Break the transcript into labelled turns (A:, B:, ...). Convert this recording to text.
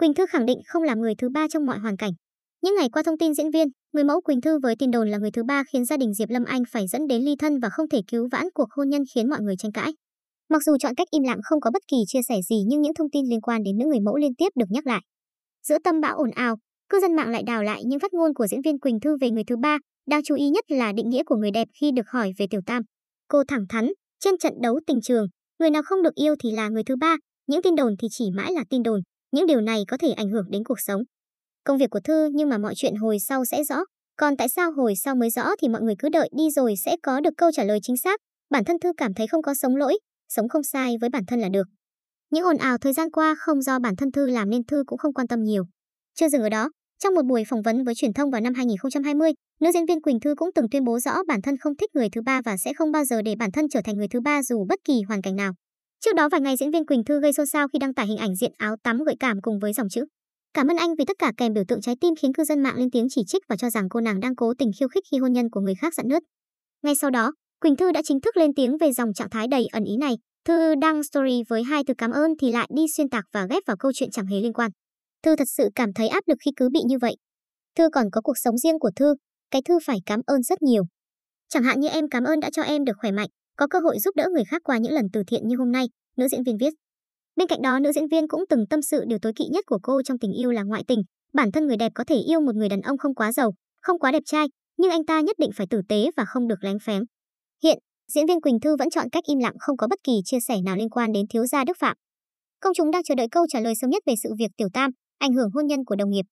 A: Quỳnh Thư khẳng định không làm người thứ ba trong mọi hoàn cảnh. Những ngày qua thông tin diễn viên, người mẫu Quỳnh Thư với tin đồn là người thứ ba khiến gia đình Diệp Lâm Anh phải dẫn đến ly thân và không thể cứu vãn cuộc hôn nhân khiến mọi người tranh cãi. Mặc dù chọn cách im lặng không có bất kỳ chia sẻ gì nhưng những thông tin liên quan đến nữ người mẫu liên tiếp được nhắc lại. Giữa tâm bão ồn ào, cư dân mạng lại đào lại những phát ngôn của diễn viên Quỳnh Thư về người thứ ba, đáng chú ý nhất là định nghĩa của người đẹp khi được hỏi về Tiểu Tam. Cô thẳng thắn, trên trận đấu tình trường, người nào không được yêu thì là người thứ ba, những tin đồn thì chỉ mãi là tin đồn, những điều này có thể ảnh hưởng đến cuộc sống. Công việc của Thư nhưng mà mọi chuyện hồi sau sẽ rõ, còn tại sao hồi sau mới rõ thì mọi người cứ đợi đi rồi sẽ có được câu trả lời chính xác. Bản thân Thư cảm thấy không có sống lỗi, sống không sai với bản thân là được. Những ồn ào thời gian qua không do bản thân Thư làm nên Thư cũng không quan tâm nhiều. Chưa dừng ở đó, trong một buổi phỏng vấn với truyền thông vào năm 2020, nữ diễn viên Quỳnh Thư cũng từng tuyên bố rõ bản thân không thích người thứ ba và sẽ không bao giờ để bản thân trở thành người thứ ba dù bất kỳ hoàn cảnh nào. Trước đó vài ngày diễn viên Quỳnh Thư gây xôn xao khi đăng tải hình ảnh diện áo tắm gợi cảm cùng với dòng chữ Cảm ơn anh vì tất cả kèm biểu tượng trái tim khiến cư dân mạng lên tiếng chỉ trích và cho rằng cô nàng đang cố tình khiêu khích khi hôn nhân của người khác dạn nứt. Ngay sau đó, Quỳnh Thư đã chính thức lên tiếng về dòng trạng thái đầy ẩn ý này. Thư đăng story với hai từ cảm ơn thì lại đi xuyên tạc và ghép vào câu chuyện chẳng hề liên quan. Thư thật sự cảm thấy áp lực khi cứ bị như vậy. Thư còn có cuộc sống riêng của Thư, cái Thư phải cảm ơn rất nhiều. Chẳng hạn như em cảm ơn đã cho em được khỏe mạnh, có cơ hội giúp đỡ người khác qua những lần từ thiện như hôm nay, nữ diễn viên viết. Bên cạnh đó, nữ diễn viên cũng từng tâm sự điều tối kỵ nhất của cô trong tình yêu là ngoại tình. Bản thân người đẹp có thể yêu một người đàn ông không quá giàu, không quá đẹp trai, nhưng anh ta nhất định phải tử tế và không được lén phém. Hiện, diễn viên Quỳnh Thư vẫn chọn cách im lặng không có bất kỳ chia sẻ nào liên quan đến thiếu gia Đức Phạm. Công chúng đang chờ đợi câu trả lời sớm nhất về sự việc Tiểu Tam ảnh hưởng hôn nhân của đồng nghiệp.